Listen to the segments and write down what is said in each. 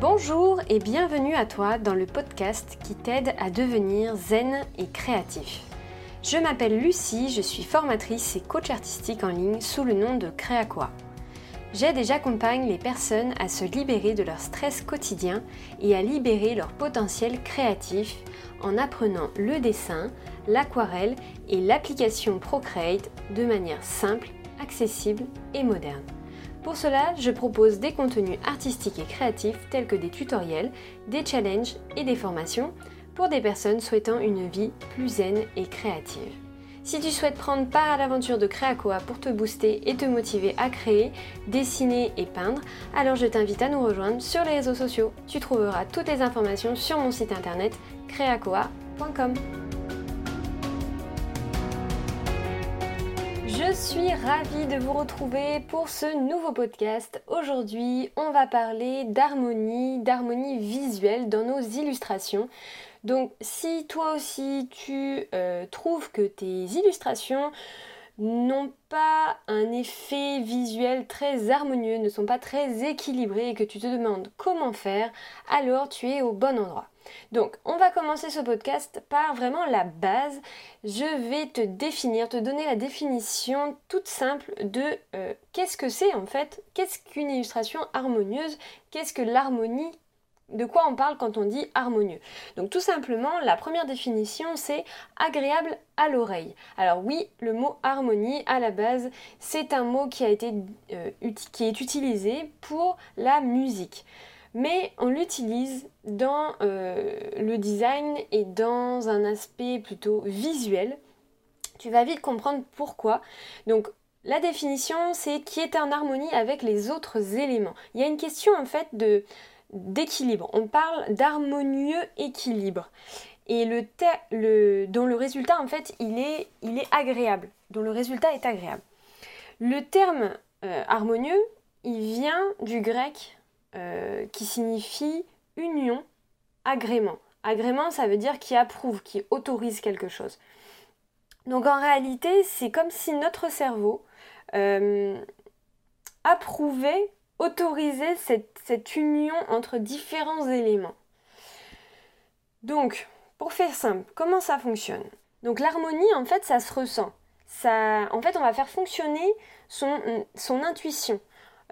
Bonjour et bienvenue à toi dans le podcast qui t'aide à devenir zen et créatif. Je m'appelle Lucie, je suis formatrice et coach artistique en ligne sous le nom de Créaqua. J'aide et j'accompagne les personnes à se libérer de leur stress quotidien et à libérer leur potentiel créatif en apprenant le dessin, l'aquarelle et l'application Procreate de manière simple, accessible et moderne. Pour cela, je propose des contenus artistiques et créatifs tels que des tutoriels, des challenges et des formations pour des personnes souhaitant une vie plus zen et créative. Si tu souhaites prendre part à l'aventure de Créacoa pour te booster et te motiver à créer, dessiner et peindre, alors je t'invite à nous rejoindre sur les réseaux sociaux. Tu trouveras toutes les informations sur mon site internet créacoa.com. Je suis ravie de vous retrouver pour ce nouveau podcast. Aujourd'hui, on va parler d'harmonie, d'harmonie visuelle dans nos illustrations. Donc si toi aussi tu euh, trouves que tes illustrations n'ont pas un effet visuel très harmonieux, ne sont pas très équilibrées et que tu te demandes comment faire, alors tu es au bon endroit. Donc, on va commencer ce podcast par vraiment la base. Je vais te définir, te donner la définition toute simple de euh, qu'est-ce que c'est en fait, qu'est-ce qu'une illustration harmonieuse, qu'est-ce que l'harmonie? De quoi on parle quand on dit harmonieux? Donc tout simplement, la première définition, c'est agréable à l'oreille. Alors oui, le mot harmonie, à la base, c'est un mot qui, a été, euh, qui est utilisé pour la musique. Mais on l'utilise dans euh, le design et dans un aspect plutôt visuel. Tu vas vite comprendre pourquoi. Donc la définition, c'est qui est en harmonie avec les autres éléments. Il y a une question en fait de d'équilibre. On parle d'harmonieux équilibre. Et le, dont le résultat, en fait, il est, il est agréable. Dont le résultat est agréable. Le terme euh, harmonieux, il vient du grec euh, qui signifie union, agrément. Agrément, ça veut dire qui approuve, qui autorise quelque chose. Donc en réalité, c'est comme si notre cerveau euh, approuvait autoriser cette, union entre différents éléments. Donc, pour faire simple, comment ça fonctionne? Donc l'harmonie, en fait, ça se ressent. Ça, en fait, on va faire fonctionner son intuition.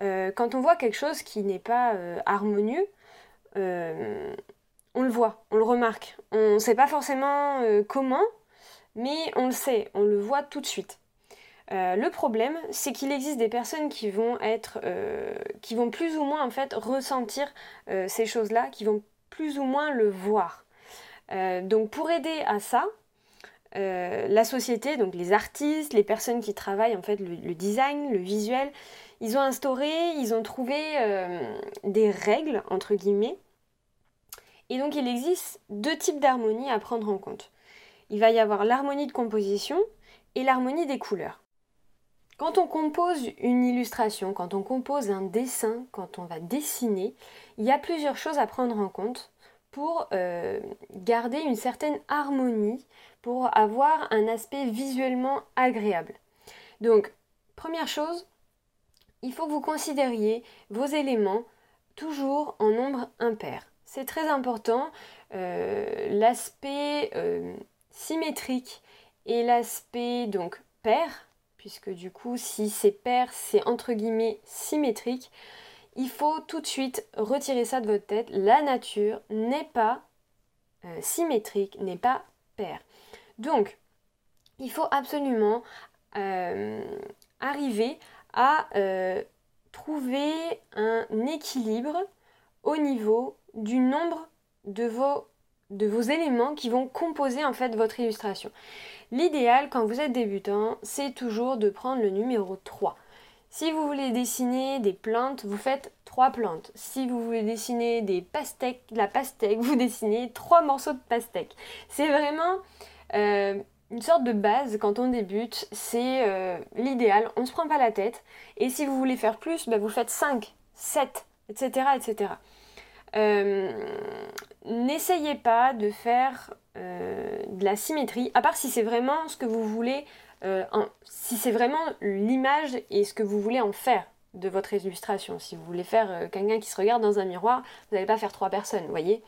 Euh, quand on voit quelque chose qui n'est pas euh, harmonieux, euh, on le voit, on le remarque. On ne sait pas forcément comment, mais on le sait, on le voit tout de suite. Le problème, c'est qu'il existe des personnes qui vont être, qui vont plus ou moins en fait ressentir ces choses-là, qui vont plus ou moins le voir. donc pour aider à ça, la société, donc les artistes, les personnes qui travaillent en fait le, design, le visuel, ils ont instauré, ils ont trouvé des règles entre guillemets. Et donc il existe deux types d'harmonie à prendre en compte. Il va y avoir l'harmonie de composition et l'harmonie des couleurs. Quand on compose une illustration, quand on compose un dessin, quand on va dessiner, il y a plusieurs choses à prendre en compte pour euh, garder une certaine harmonie, pour avoir un aspect visuellement agréable. Donc, première chose, il faut que vous considériez vos éléments toujours en nombre impair. C'est très important. Euh, l'aspect euh, symétrique et l'aspect donc pair puisque du coup, si c'est pair, c'est entre guillemets symétrique, il faut tout de suite retirer ça de votre tête. La nature n'est pas euh, symétrique, n'est pas paire. Donc, il faut absolument arriver à euh, trouver un équilibre au niveau du nombre de vos, de vos éléments qui vont composer en fait votre illustration. L'idéal quand vous êtes débutant, c'est toujours de prendre le numéro 3. Si vous voulez dessiner des plantes, vous faites 3 plantes. Si vous voulez dessiner des pastèques, la pastèque, vous dessinez 3 morceaux de pastèque. C'est vraiment euh, une sorte de base quand on débute, c'est euh, l'idéal, on ne se prend pas la tête. Et si vous voulez faire plus, bah, vous faites 5, 7, etc. etc. N'essayez pas de faire euh, de la symétrie, à part si c'est vraiment ce que vous voulez, euh, si c'est vraiment l'image et ce que vous voulez en faire de votre illustration. Si vous voulez faire quelqu'un qui se regarde dans un miroir, vous n'allez pas faire trois personnes, voyez?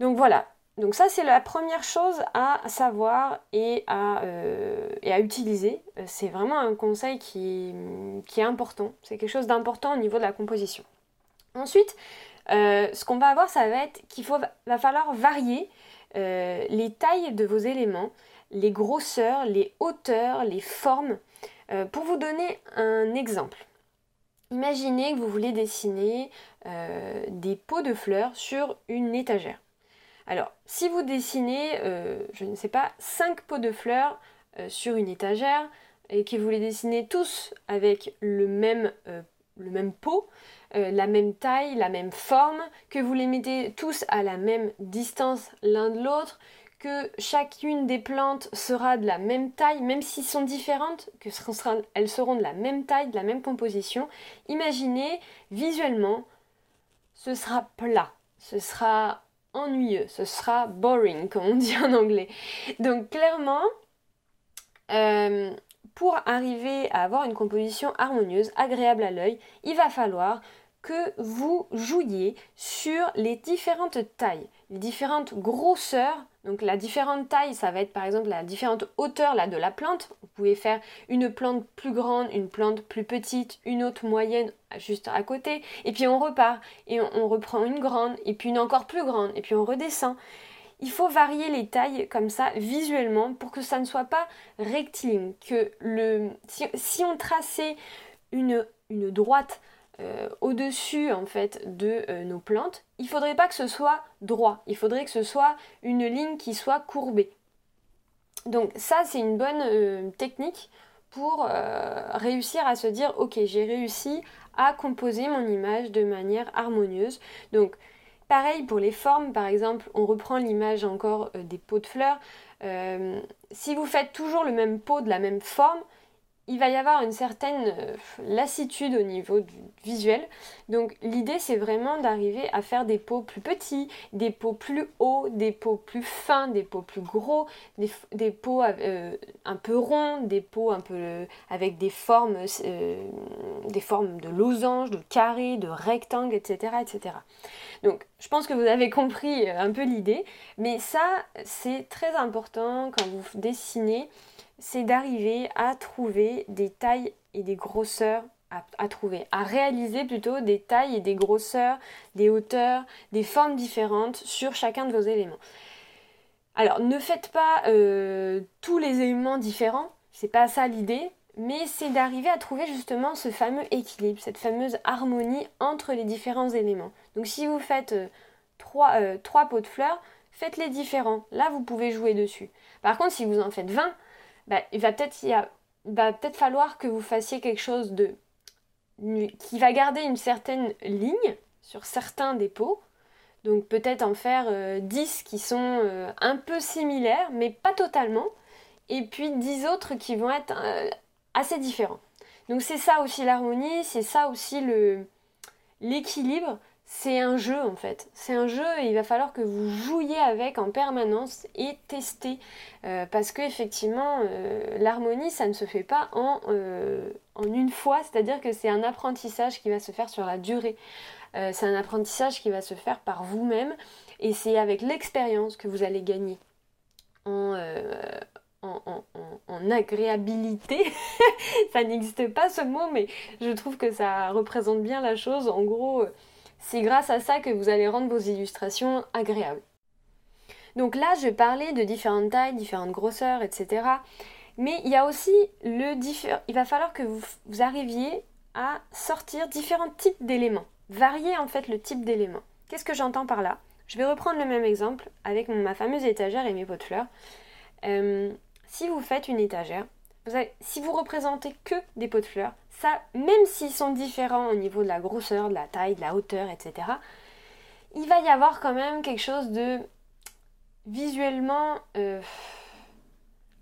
Donc voilà. Donc ça c'est la première chose à savoir et à, euh, utiliser. C'est vraiment un conseil qui, est important. C'est quelque chose d'important au niveau de la composition. Ensuite, ce qu'on va avoir, ça va être qu'il va falloir varier les tailles de vos éléments les grosseurs, les hauteurs, les formes. Euh, pour vous donner un exemple, imaginez que vous voulez dessiner euh, des pots de fleurs sur une étagère. Alors, si vous dessinez, euh, je ne sais pas, 5 pots de fleurs sur une étagère et que vous les dessinez tous avec le même, même pot, la même taille, la même forme, que vous les mettez tous à la même distance l'un de l'autre, que chacune des plantes sera de la même taille, même s'ils sont différentes, que elles seront de la même taille, de la même composition. Imaginez visuellement, ce sera plat, ce sera ennuyeux, ce sera boring, comme on dit en anglais. Donc clairement, euh, pour arriver à avoir une composition harmonieuse, agréable à l'œil, il va falloir que vous jouiez sur les différentes tailles, différentes grosseurs. Donc la différente taille, ça va être par exemple la différente hauteur là, de la plante. Vous pouvez faire une plante plus grande, une plante plus petite, une autre moyenne juste à côté. Et puis on repart et on, reprend une grande et puis une encore plus grande et puis on redescend. Il faut varier les tailles comme ça visuellement pour que ça ne soit pas rectiligne. Que le, si, on traçait une, une droite euh, au-dessus en fait de euh, nos plantes, il faudrait pas que ce soit droit, il faudrait que ce soit une ligne qui soit courbée. Donc ça c'est une bonne euh, technique pour réussir à se dire ok j'ai réussi à composer mon image de manière harmonieuse. Donc pareil pour les formes par exemple on reprend l'image encore des pots de fleurs. si vous faites toujours le même pot de la même forme, il va y avoir une certaine euh, lassitude au niveau du visuel. Donc l'idée c'est vraiment d'arriver à faire des pots plus petits, des pots plus hauts, des pots plus fins, des pots plus gros, des, pots euh, un peu ronds, des pots un peu euh, avec des formes, des formes de losange, de carré, de rectangle, etc., etc. Donc je pense que vous avez compris un peu l'idée, mais ça c'est très important quand vous dessinez c'est d'arriver à trouver des tailles et des grosseurs à, trouver, à réaliser plutôt des tailles et des grosseurs, des hauteurs, des formes différentes sur chacun de vos éléments. Alors ne faites pas euh, tous les éléments différents, c'est pas ça l'idée, mais c'est d'arriver à trouver justement ce fameux équilibre, cette fameuse harmonie entre les différents éléments. Donc si vous faites euh, trois, euh, trois pots de fleurs, faites-les différents. Là, vous pouvez jouer dessus. Par contre, si vous en faites 20, bah, il va peut-être peut falloir que vous fassiez quelque chose de qui va garder une certaine ligne sur certains dépôts. Donc peut-être en faire 10 euh, qui sont euh, un peu similaires, mais pas totalement. Et puis 10 autres qui vont être assez différents. Donc c'est ça aussi l'harmonie, c'est ça aussi l'équilibre c'est un jeu en fait. C'est un jeu et il va falloir que vous jouiez avec en permanence et tester. Euh, parce que effectivement, euh, l'harmonie, ça ne se fait pas en, euh, en une fois. C'est-à-dire que c'est un apprentissage qui va se faire sur la durée. c'est un apprentissage qui va se faire par vous-même. Et c'est avec l'expérience que vous allez gagner en, en, agréabilité. ça n'existe pas ce mot, mais je trouve que ça représente bien la chose. En gros c'est grâce à ça que vous allez rendre vos illustrations agréables. Donc là, je parlais de différentes tailles, différentes grosseurs, etc. Mais il y a aussi le différent. Il va falloir que vous, vous arriviez à sortir différents types d'éléments. Varier en fait le type d'éléments. Qu'est-ce que j'entends par là? Je vais reprendre le même exemple avec ma fameuse étagère et mes pots de fleurs. Euh, si vous faites une étagère, si vous représentez que des pots de fleurs, ça, même s'ils sont différents au niveau de la grosseur, de la taille, de la hauteur, etc., il va y avoir quand même quelque chose de visuellement euh,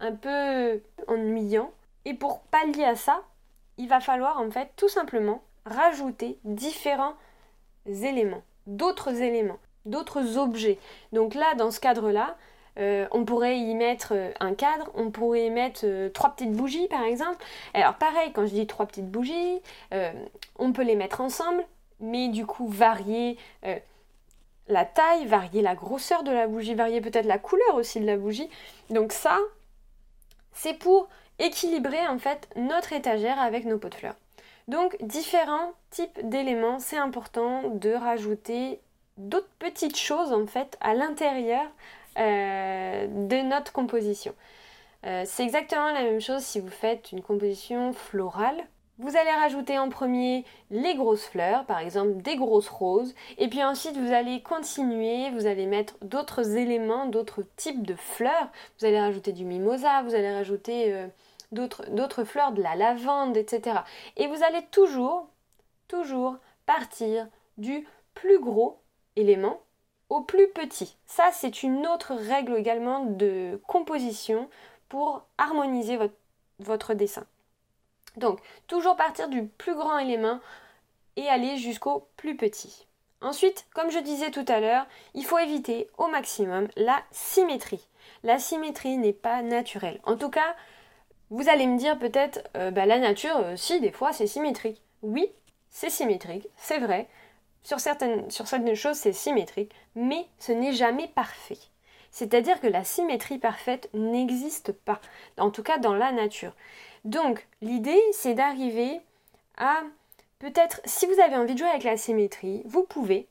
un peu ennuyant. Et pour pallier à ça, il va falloir en fait tout simplement rajouter différents éléments, d'autres éléments, d'autres objets. Donc là, dans ce cadre-là, euh, on pourrait y mettre euh, un cadre, on pourrait y mettre euh, trois petites bougies par exemple. Alors pareil, quand je dis trois petites bougies, on peut les mettre ensemble, mais du coup varier la taille, varier la grosseur de la bougie, varier peut-être la couleur aussi de la bougie. Donc ça, c'est pour équilibrer en fait notre étagère avec nos pots de fleurs. Donc différents types d'éléments, c'est important de rajouter d'autres petites choses en fait à l'intérieur de notre composition. Euh, c'est exactement la même chose si vous faites une composition florale. Vous allez rajouter en premier les grosses fleurs, par exemple des grosses roses, et puis ensuite vous allez continuer, vous allez mettre d'autres éléments, d'autres types de fleurs. Vous allez rajouter du mimosa, vous allez rajouter euh, d'autres fleurs, de la lavande, etc. Et vous allez toujours, toujours partir du plus gros élément au plus petit. Ça, c'est une autre règle également de composition pour harmoniser votre, votre dessin. Donc, toujours partir du plus grand élément et aller jusqu'au plus petit. Ensuite, comme je disais tout à l'heure, il faut éviter au maximum la symétrie. La symétrie n'est pas naturelle. En tout cas, vous allez me dire peut-être, euh, bah, la nature, euh, si, des fois, c'est symétrique. Oui, c'est symétrique, c'est vrai. Sur certaines, choses, c'est symétrique, mais ce n'est jamais parfait. C'est-à-dire que la symétrie parfaite n'existe pas, en tout cas dans la nature. Donc, l'idée, c'est d'arriver à peut-être, si vous avez envie de jouer avec la symétrie, vous pouvez.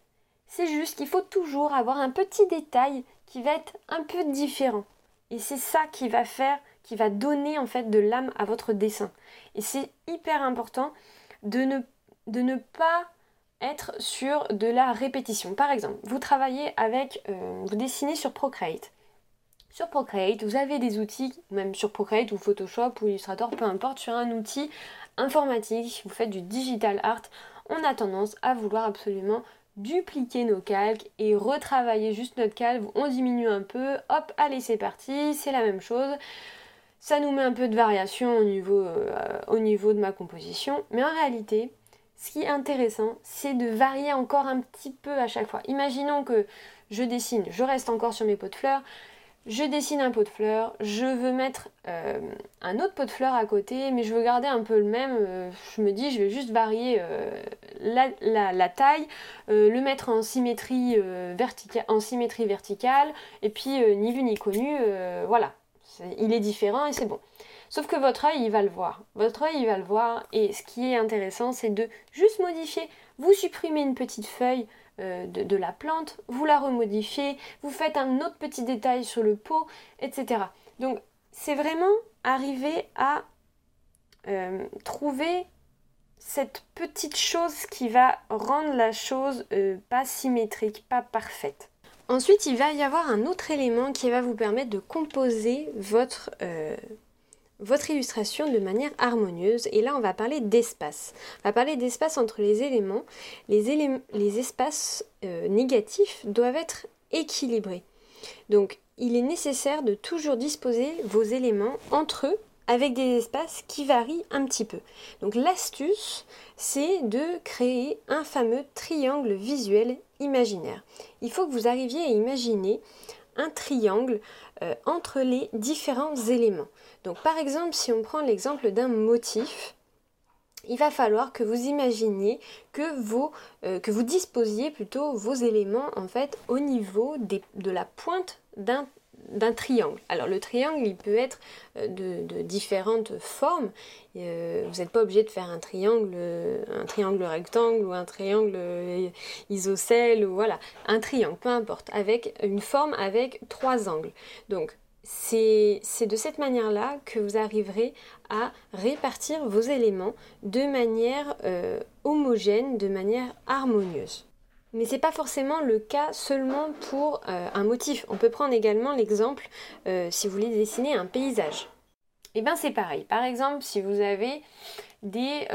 C'est juste qu'il faut toujours avoir un petit détail qui va être un peu différent. Et c'est ça qui va faire, qui va donner en fait de l'âme à votre dessin. Et c'est hyper important de ne pas être sur de la répétition. Par exemple, vous travaillez avec, euh, vous dessinez sur Procreate. Sur Procreate, vous avez des outils, même sur Procreate ou Photoshop ou Illustrator, peu importe, sur un outil informatique, vous faites du digital art, on a tendance à vouloir absolument dupliquer nos calques et retravailler juste notre calque, on diminue un peu, hop, allez c'est parti, c'est la même chose. Ça nous met un peu de variation au niveau, euh, au niveau de ma composition, mais en réalité, ce qui est intéressant, c'est de varier encore un petit peu à chaque fois. Imaginons que je dessine, je reste encore sur mes pots de fleurs, je dessine un pot de fleurs, je veux mettre euh, un autre pot de fleurs à côté, mais je veux garder un peu le même. Euh, je me dis, je vais juste varier euh, la, taille, le mettre en symétrie, en symétrie verticale, et puis ni vu ni connu, voilà. il est différent et c'est bon. Sauf que votre œil, il va le voir. Votre œil, il va le voir. Et ce qui est intéressant, c'est de juste modifier. Vous supprimez une petite feuille euh, de, la plante, vous la remodifiez, vous faites un autre petit détail sur le pot, etc. Donc, c'est vraiment arriver à euh, trouver cette petite chose qui va rendre la chose euh, pas symétrique, pas parfaite. Ensuite, il va y avoir un autre élément qui va vous permettre de composer votre, votre illustration de manière harmonieuse. Et là, on va parler d'espace. On va parler d'espace entre les éléments. Les, espaces euh, négatifs doivent être équilibrés. Donc, il est nécessaire de toujours disposer vos éléments entre eux avec des espaces qui varient un petit peu. Donc l'astuce, c'est de créer un fameux triangle visuel imaginaire. Il faut que vous arriviez à imaginer un triangle euh, entre les différents éléments. Donc par exemple, si on prend l'exemple d'un motif, il va falloir que vous imaginiez que vous, euh, que vous disposiez plutôt vos éléments en fait au niveau de la pointe d'un d'un triangle. Alors le triangle, il peut être euh, de, différentes formes. Euh, vous n'êtes pas obligé de faire un triangle, un triangle rectangle ou un triangle isocèle ou voilà, un triangle, peu importe, avec une forme avec trois angles. Donc c'est de cette manière-là que vous arriverez à répartir vos éléments de manière euh, homogène, de manière harmonieuse. Mais ce n'est pas forcément le cas seulement pour euh, un motif. On peut prendre également l'exemple euh, si vous voulez dessiner un paysage. Et eh bien c'est pareil. Par exemple, si vous avez des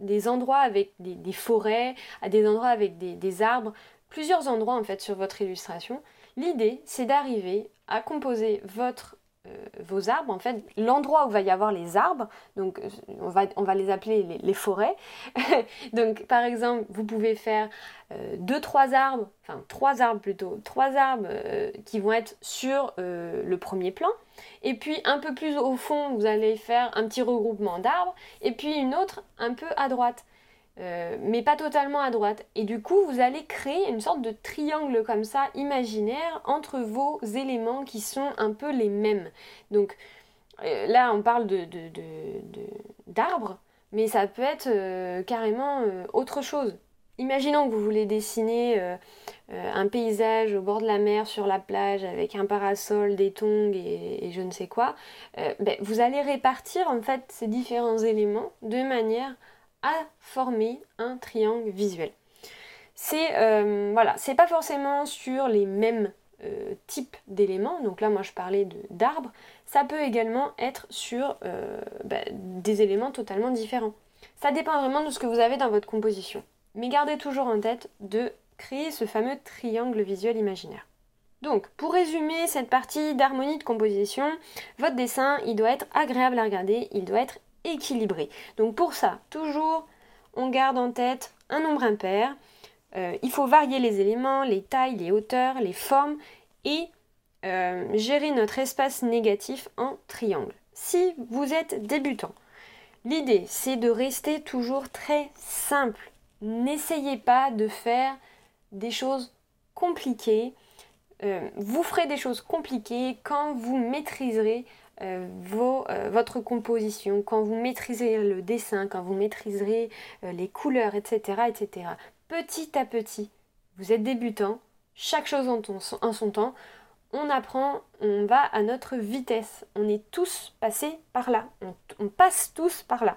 des endroits avec des, forêts, à des endroits avec des arbres, plusieurs endroits en fait sur votre illustration, L'idée, c'est d'arriver à composer euh, vos arbres, en fait, l'endroit où va y avoir les arbres, donc on va, on va les appeler les, forêts. donc par exemple, vous pouvez faire deux, trois arbres, enfin trois arbres plutôt, trois arbres qui vont être sur le premier plan. Et puis un peu plus au fond, vous allez faire un petit regroupement d'arbres, et puis une autre un peu à droite. Euh, mais pas totalement à droite. Et du coup, vous allez créer une sorte de triangle comme ça, imaginaire, entre vos éléments qui sont un peu les mêmes. Donc euh, là, on parle de, d'arbres, mais ça peut être euh, carrément autre chose. Imaginons que vous voulez dessiner un paysage au bord de la mer, sur la plage, avec un parasol, des tongs et, je ne sais quoi. Ben, vous allez répartir en fait ces différents éléments de manière à former un triangle visuel. C'est euh, voilà, c'est pas forcément sur les mêmes euh, types d'éléments. Donc là, moi, je parlais d'arbres. Ça peut également être sur euh, bah, des éléments totalement différents. Ça dépend vraiment de ce que vous avez dans votre composition. Mais gardez toujours en tête de créer ce fameux triangle visuel imaginaire. Donc, pour résumer cette partie d'harmonie de composition, votre dessin, il doit être agréable à regarder, il doit être équilibré. Donc pour ça, toujours, on garde en tête un nombre impair. Euh, il faut varier les éléments, les tailles, les hauteurs, les formes et euh, gérer notre espace négatif en triangle. Si vous êtes débutant, l'idée c'est de rester toujours très simple. N'essayez pas de faire des choses compliquées. Euh, vous ferez des choses compliquées quand vous maîtriserez euh, euh, votre composition, quand vous maîtrisez le dessin, quand vous maîtriserez euh, les couleurs, etc., etc. Petit à petit, vous êtes débutant, chaque chose en, son temps, on apprend, on va à notre vitesse. On est tous passés par là, on passe tous par là.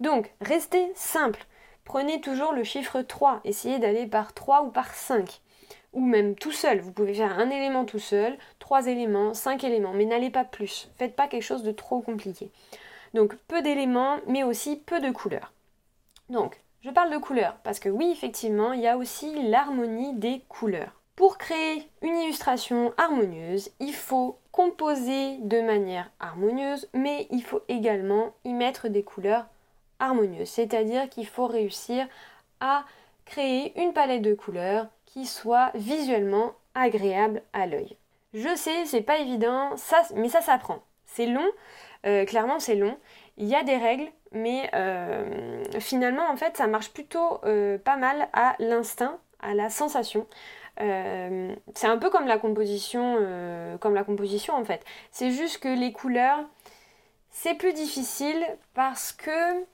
Donc, restez simple. Prenez toujours le chiffre 3, essayez d'aller par 3 ou par 5 ou même tout seul. Vous pouvez faire un élément tout seul, trois éléments, cinq éléments, mais n'allez pas plus. Faites pas quelque chose de trop compliqué. Donc peu d'éléments, mais aussi peu de couleurs. Donc, je parle de couleurs parce que oui, effectivement, il y a aussi l'harmonie des couleurs. Pour créer une illustration harmonieuse, il faut composer de manière harmonieuse, mais il faut également y mettre des couleurs harmonieuses. C'est-à-dire qu'il faut réussir à créer une palette de couleurs qui soit visuellement agréable à l'œil. Je sais, c'est pas évident, ça, mais ça s'apprend. C'est long, euh, clairement c'est long. Il y a des règles, mais euh, finalement en fait ça marche plutôt euh, pas mal à l'instinct, à la sensation. c'est un peu comme la composition, comme la composition en fait. C'est juste que les couleurs, c'est plus difficile parce que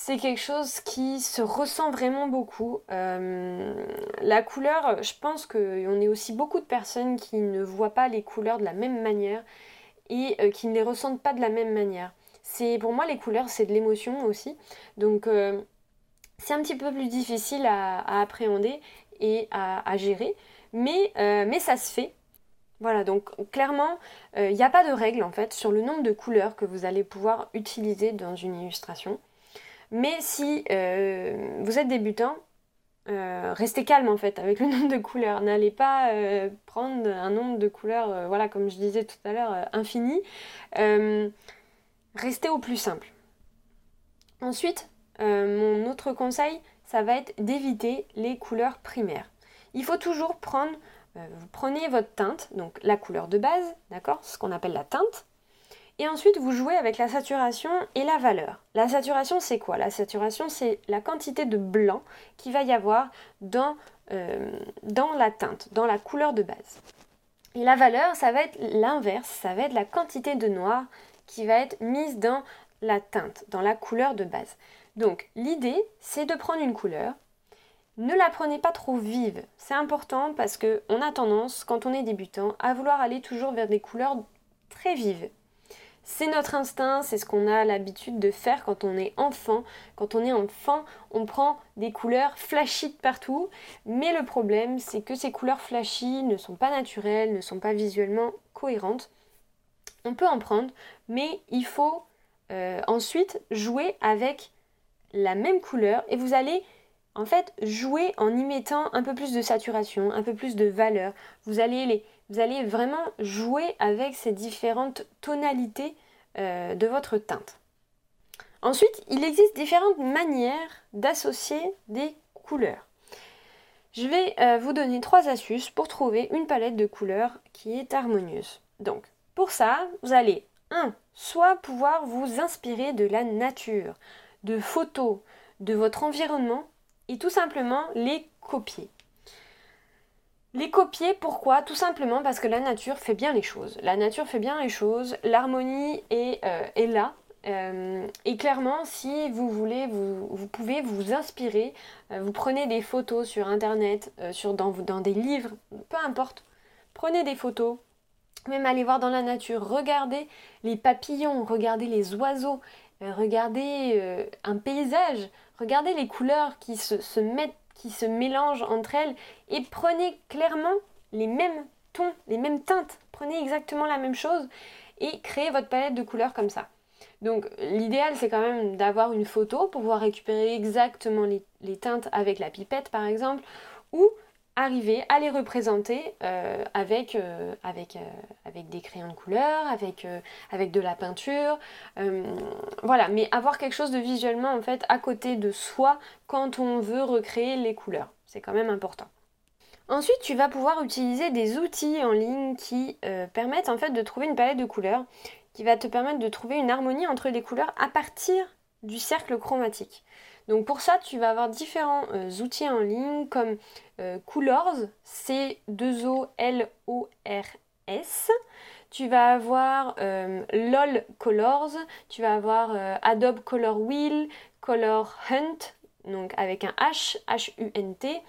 c'est quelque chose qui se ressent vraiment beaucoup. Euh, la couleur, je pense qu'on est aussi beaucoup de personnes qui ne voient pas les couleurs de la même manière et euh, qui ne les ressentent pas de la même manière. C'est pour moi les couleurs, c'est de l'émotion aussi, donc euh, c'est un petit peu plus difficile à, appréhender et à, gérer, mais, mais ça se fait. Voilà, donc clairement, il n'y a pas de règle en fait sur le nombre de couleurs que vous allez pouvoir utiliser dans une illustration. Mais si euh, vous êtes débutant, euh, restez calme en fait avec le nombre de couleurs. N'allez pas euh, prendre un nombre de couleurs, voilà, comme je disais tout à l'heure, infini. restez au plus simple. Ensuite, mon autre conseil, ça va être d'éviter les couleurs primaires. Il faut toujours prendre, vous prenez votre teinte, donc la couleur de base, d'accord, ce qu'on appelle la teinte, et ensuite, vous jouez avec la saturation et la valeur. La saturation, c'est quoi? La saturation, c'est la quantité de blanc qu'il va y avoir dans, euh, dans la teinte, dans la couleur de base. Et la valeur, ça va être l'inverse, ça va être la quantité de noir qui va être mise dans la teinte, dans la couleur de base. Donc, l'idée, c'est de prendre une couleur. Ne la prenez pas trop vive. C'est important parce qu'on a tendance, quand on est débutant, à vouloir aller toujours vers des couleurs très vives. C'est notre instinct, c'est ce qu'on a l'habitude de faire quand on est enfant. Quand on est enfant, on prend des couleurs flashy de partout, mais le problème, c'est que ces couleurs flashy ne sont pas naturelles, ne sont pas visuellement cohérentes. On peut en prendre, mais il faut euh, ensuite jouer avec la même couleur et vous allez en fait jouer en y mettant un peu plus de saturation, un peu plus de valeur. Vous allez les Vous allez vraiment jouer avec ces différentes tonalités euh, de votre teinte. Ensuite, il existe différentes manières d'associer des couleurs. Je vais euh, vous donner trois astuces pour trouver une palette de couleurs qui est harmonieuse. Donc, pour ça, vous allez 1. Soit pouvoir vous inspirer de la nature, de photos, de votre environnement et tout simplement les copier. Les copier, pourquoi? Tout simplement parce que la nature fait bien les choses. La nature fait bien les choses, l'harmonie est, euh, là. Euh, et clairement, si vous voulez, vous, pouvez vous inspirer. Euh, vous prenez des photos sur Internet, dans, des livres, peu importe. Prenez des photos, même aller voir dans la nature, regardez les papillons, regardez les oiseaux, regardez un paysage, regardez les couleurs qui se mettent qui se mélangent entre elles et prenez clairement les mêmes tons, les mêmes teintes. Prenez exactement la même chose et créez votre palette de couleurs comme ça. Donc l'idéal c'est quand même d'avoir une photo pour pouvoir récupérer exactement les, les, teintes avec la pipette par exemple ou arriver à les représenter euh, avec, euh, euh, avec des crayons de couleur, avec, avec de la peinture. voilà, mais avoir quelque chose de visuellement en fait à côté de soi quand on veut recréer les couleurs. C'est quand même important. Ensuite, tu vas pouvoir utiliser des outils en ligne qui permettent en fait de trouver une palette de couleurs, qui va te permettre de trouver une harmonie entre les couleurs à partir du cercle chromatique. Donc pour ça, tu vas avoir différents euh, outils en ligne comme euh, Colors, C-2-O-L-O-R-S. Tu vas avoir euh, LOL Colors, tu vas avoir Adobe Color Wheel, Color Hunt, donc avec un H, H-U-N-T.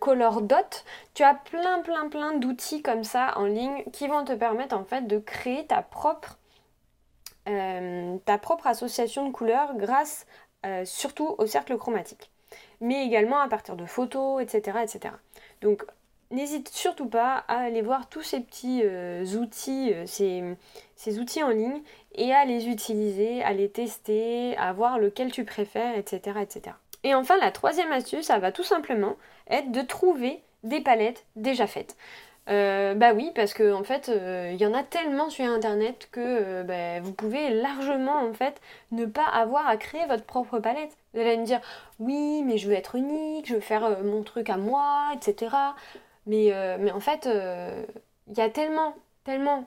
Color Dot, tu as plein plein plein d'outils comme ça en ligne qui vont te permettre en fait de créer ta propre association de couleurs grâce euh, surtout au cercle chromatique, mais également à partir de photos, etc. etc. Donc n'hésite surtout pas à aller voir tous ces petits euh, outils, euh, ces, outils en ligne, et à les utiliser, à les tester, à voir lequel tu préfères, etc. etc. Et enfin, la troisième astuce, ça va tout simplement être de trouver des palettes déjà faites. Euh, bah oui, parce que en fait, il euh, y en a tellement sur internet que euh, bah, vous pouvez largement en fait ne pas avoir à créer votre propre palette. Vous allez me dire oui, mais je veux être unique, je veux faire mon truc à moi, etc. Mais, mais en fait, il y a tellement, tellement,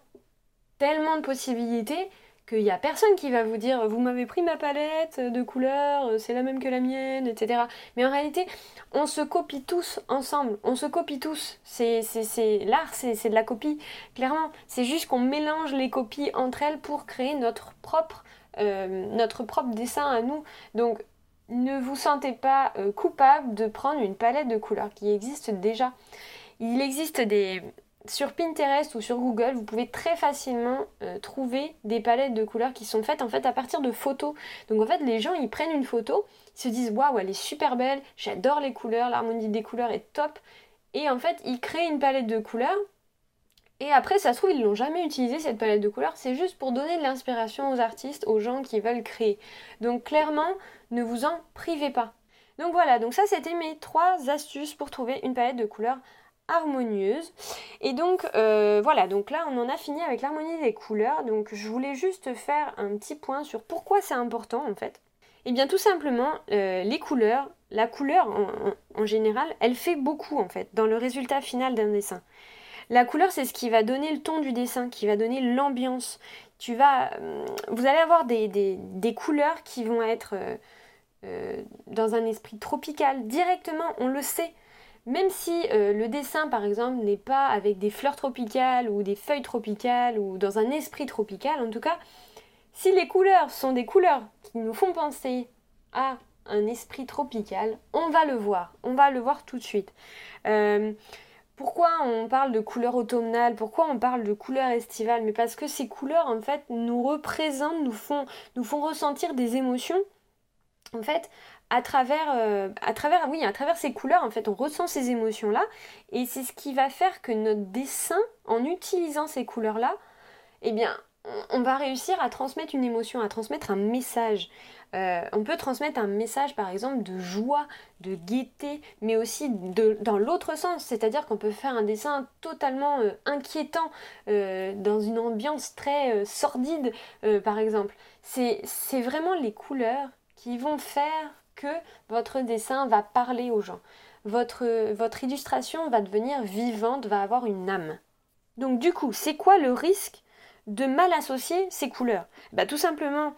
tellement de possibilités qu'il n'y a personne qui va vous dire vous m'avez pris ma palette de couleurs, c'est la même que la mienne, etc. Mais en réalité, on se copie tous ensemble, on se copie tous. C'est, l'art, c'est, de la copie, clairement. C'est juste qu'on mélange les copies entre elles pour créer notre propre, euh, notre propre dessin à nous. Donc ne vous sentez pas euh, coupable de prendre une palette de couleurs qui existe déjà. Il existe des, sur Pinterest ou sur Google, vous pouvez très facilement euh, trouver des palettes de couleurs qui sont faites en fait à partir de photos. Donc en fait, les gens ils prennent une photo, ils se disent waouh, elle est super belle, j'adore les couleurs, l'harmonie des couleurs est top. Et en fait, ils créent une palette de couleurs. Et après, ça se trouve, ils l'ont jamais utilisé cette palette de couleurs. C'est juste pour donner de l'inspiration aux artistes, aux gens qui veulent créer. Donc clairement, ne vous en privez pas. Donc voilà, donc ça c'était mes trois astuces pour trouver une palette de couleurs harmonieuse. Et donc euh, voilà, donc là on en a fini avec l'harmonie des couleurs. Donc je voulais juste faire un petit point sur pourquoi c'est important en fait. Et eh bien tout simplement, euh, les couleurs, la couleur en, général, elle fait beaucoup en fait dans le résultat final d'un dessin. La couleur, c'est ce qui va donner le ton du dessin, qui va donner l'ambiance. Tu vas, euh, vous allez avoir des, des, couleurs qui vont être dans un esprit tropical directement, on le sait. Même si euh, le dessin, par exemple, n'est pas avec des fleurs tropicales ou des feuilles tropicales ou dans un esprit tropical, en tout cas, si les couleurs sont des couleurs qui nous font penser à un esprit tropical, on va le voir, on va le voir tout de suite. Euh, pourquoi on parle de couleurs automnales Pourquoi on parle de couleurs estivales Mais parce que ces couleurs, en fait, nous représentent, nous font, nous font ressentir des émotions. En fait, à travers, euh, à travers, oui, à travers ces couleurs, en fait, on ressent ces émotions-là, et c'est ce qui va faire que notre dessin, en utilisant ces couleurs-là, eh bien, on va réussir à transmettre une émotion, à transmettre un message. Euh, on peut transmettre un message par exemple de joie, de gaieté, mais aussi de, dans l'autre sens, c'est-à-dire qu'on peut faire un dessin totalement euh, inquiétant dans une ambiance très sordide par exemple. C'est vraiment les couleurs qui vont faire que votre dessin va parler aux gens. Votre, votre illustration va devenir vivante, va avoir une âme. Donc du coup, c'est quoi le risque de mal associer ces couleurs? Bah, Tout simplement,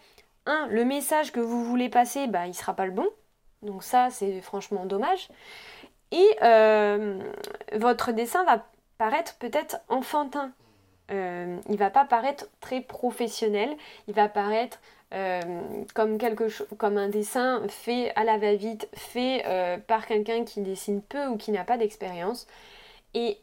un, le message que vous voulez passer, bah, il ne sera pas le bon. Donc ça, c'est franchement dommage. Et euh, votre dessin va paraître peut-être enfantin. Euh, il va pas paraître très professionnel. Il va paraître euh, comme, quelque comme un dessin fait à la va-vite, fait par quelqu'un qui dessine peu ou qui n'a pas d'expérience. Et,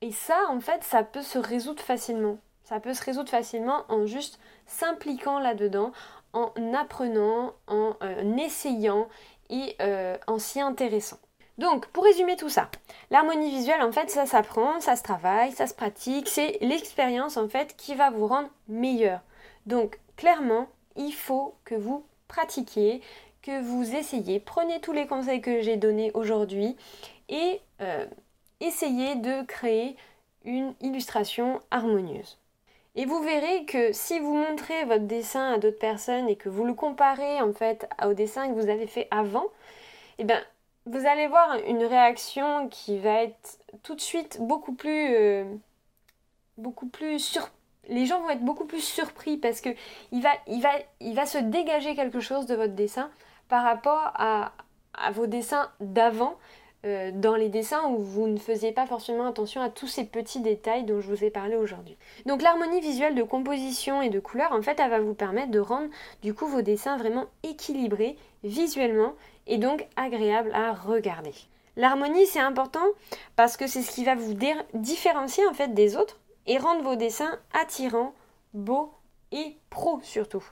et ça, en fait, ça peut se résoudre facilement. Ça peut se résoudre facilement en juste s'impliquant là-dedans, en apprenant, en euh, essayant et euh, en s'y intéressant. Donc, pour résumer tout ça, l'harmonie visuelle, en fait, ça s'apprend, ça se travaille, ça se pratique, c'est l'expérience, en fait, qui va vous rendre meilleur. Donc, clairement, il faut que vous pratiquiez, que vous essayez, prenez tous les conseils que j'ai donnés aujourd'hui et euh, essayez de créer une illustration harmonieuse. Et vous verrez que si vous montrez votre dessin à d'autres personnes et que vous le comparez en fait au dessin que vous avez fait avant, eh bien vous allez voir une réaction qui va être tout de suite beaucoup plus euh, beaucoup plus sur les gens vont être beaucoup plus surpris parce que il va, se dégager quelque chose de votre dessin par rapport à, à vos dessins d'avant euh, dans les dessins où vous ne faisiez pas forcément attention à tous ces petits détails dont je vous ai parlé aujourd'hui. Donc l'harmonie visuelle de composition et de couleur, en fait, elle va vous permettre de rendre du coup vos dessins vraiment équilibrés visuellement et donc agréables à regarder. L'harmonie, c'est important parce que c'est ce qui va vous différencier en fait des autres et rendre vos dessins attirants, beaux et pro surtout.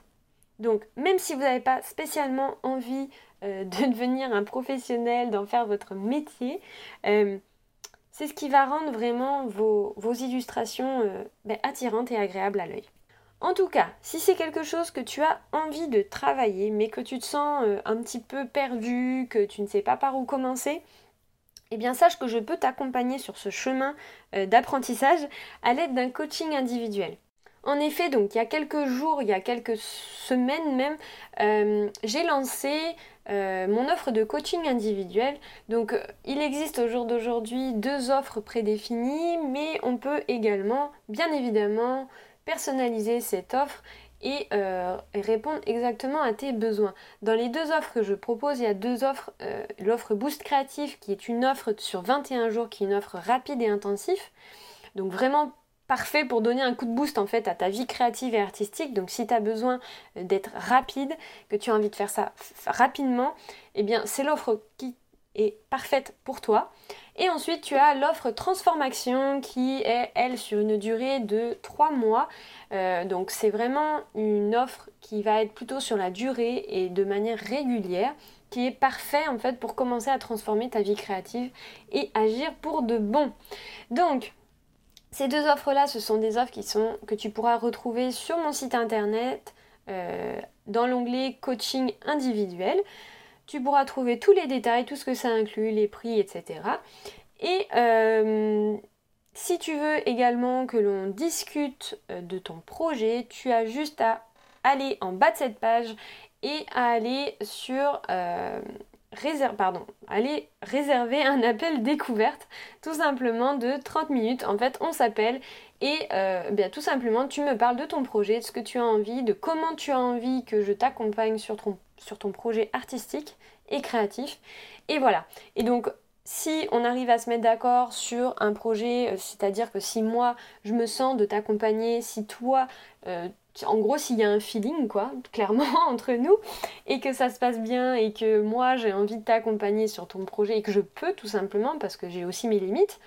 Donc même si vous n'avez pas spécialement envie euh, de devenir un professionnel, d'en faire votre métier, euh, c'est ce qui va rendre vraiment vos, illustrations euh, ben, attirantes et agréables à l'œil. En tout cas, si c'est quelque chose que tu as envie de travailler, mais que tu te sens un petit peu perdu, que tu ne sais pas par où commencer, eh bien sache que je peux t'accompagner sur ce chemin d'apprentissage à l'aide d'un coaching individuel. En effet, donc il y a quelques jours, il y a quelques semaines même, j'ai lancé euh, mon offre de coaching individuel. Donc euh, il existe au jour d'aujourd'hui deux offres prédéfinies, mais on peut également, bien évidemment, personnaliser cette offre et euh, répondre exactement à tes besoins. Dans les deux offres que je propose, il y a deux offres. L'offre Boost Créatif qui est une offre sur 21 jours, qui est une offre rapide et intensive. Donc vraiment parfait pour donner un coup de boost en fait à ta vie créative et artistique. Donc si tu as besoin d'être rapide, que tu as envie de faire ça rapidement, eh bien c'est l'offre qui est parfaite pour toi. Et ensuite tu as l'offre transformation qui est elle sur une durée de 3 mois. Euh, donc c'est vraiment une offre qui va être plutôt sur la durée et de manière régulière qui est parfait en fait pour commencer à transformer ta vie créative et agir pour de bon. Donc ces deux offres-là, ce sont des offres qui sont, que tu pourras retrouver sur mon site internet euh, dans l'onglet coaching individuel. Tu pourras trouver tous les détails, tout ce que ça inclut, les prix, etc. Et euh, si tu veux également que l'on discute euh, de ton projet, tu as juste à aller en bas de cette page et à aller sur pardon, aller réserver un appel découverte, tout simplement de 30 minutes. En fait, on s'appelle et euh, bien tout simplement, tu me parles de ton projet, de ce que tu as envie, de comment tu as envie que je t'accompagne sur ton, sur ton projet artistique et créatif. Et voilà. Et donc, si on arrive à se mettre d'accord sur un projet, euh, c'est-à-dire que si moi je me sens de t'accompagner, si toi euh, en gros, s'il y a un feeling, quoi, clairement, entre nous, et que ça se passe bien, et que moi j'ai envie de t'accompagner sur ton projet, et que je peux tout simplement, parce que j'ai aussi mes limites,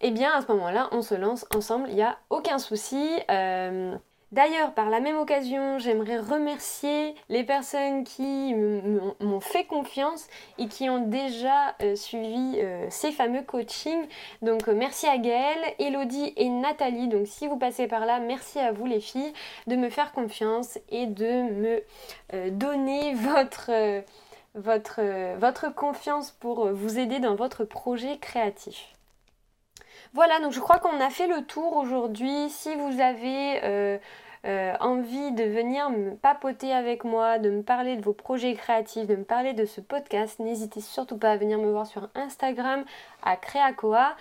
eh bien à ce moment-là, on se lance ensemble, il n'y a aucun souci. Euh, D'ailleurs, par la même occasion, j'aimerais remercier les personnes qui m'ont fait confiance et qui ont déjà euh, suivi euh, ces fameux coachings. Donc euh, merci à Gaëlle, Elodie et Nathalie. Donc si vous passez par là, merci à vous les filles de me faire confiance et de me donner votre, confiance pour vous aider dans votre projet créatif. Voilà, donc je crois qu'on a fait le tour aujourd'hui. Si vous avez euh, euh, envie de venir me papoter avec moi, de me parler de vos projets créatifs, de me parler de ce podcast, n'hésitez surtout pas à venir me voir sur Instagram à Creacoa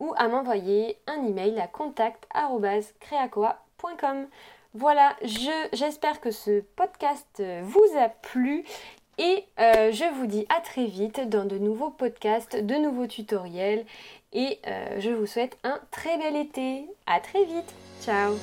ou à m'envoyer un email à contact.creacoa.com. Voilà, j'espère que ce podcast vous a plu et euh, je vous dis à très vite dans de nouveaux podcasts, de nouveaux tutoriels et euh, je vous souhaite un très bel été. À très vite. Ciao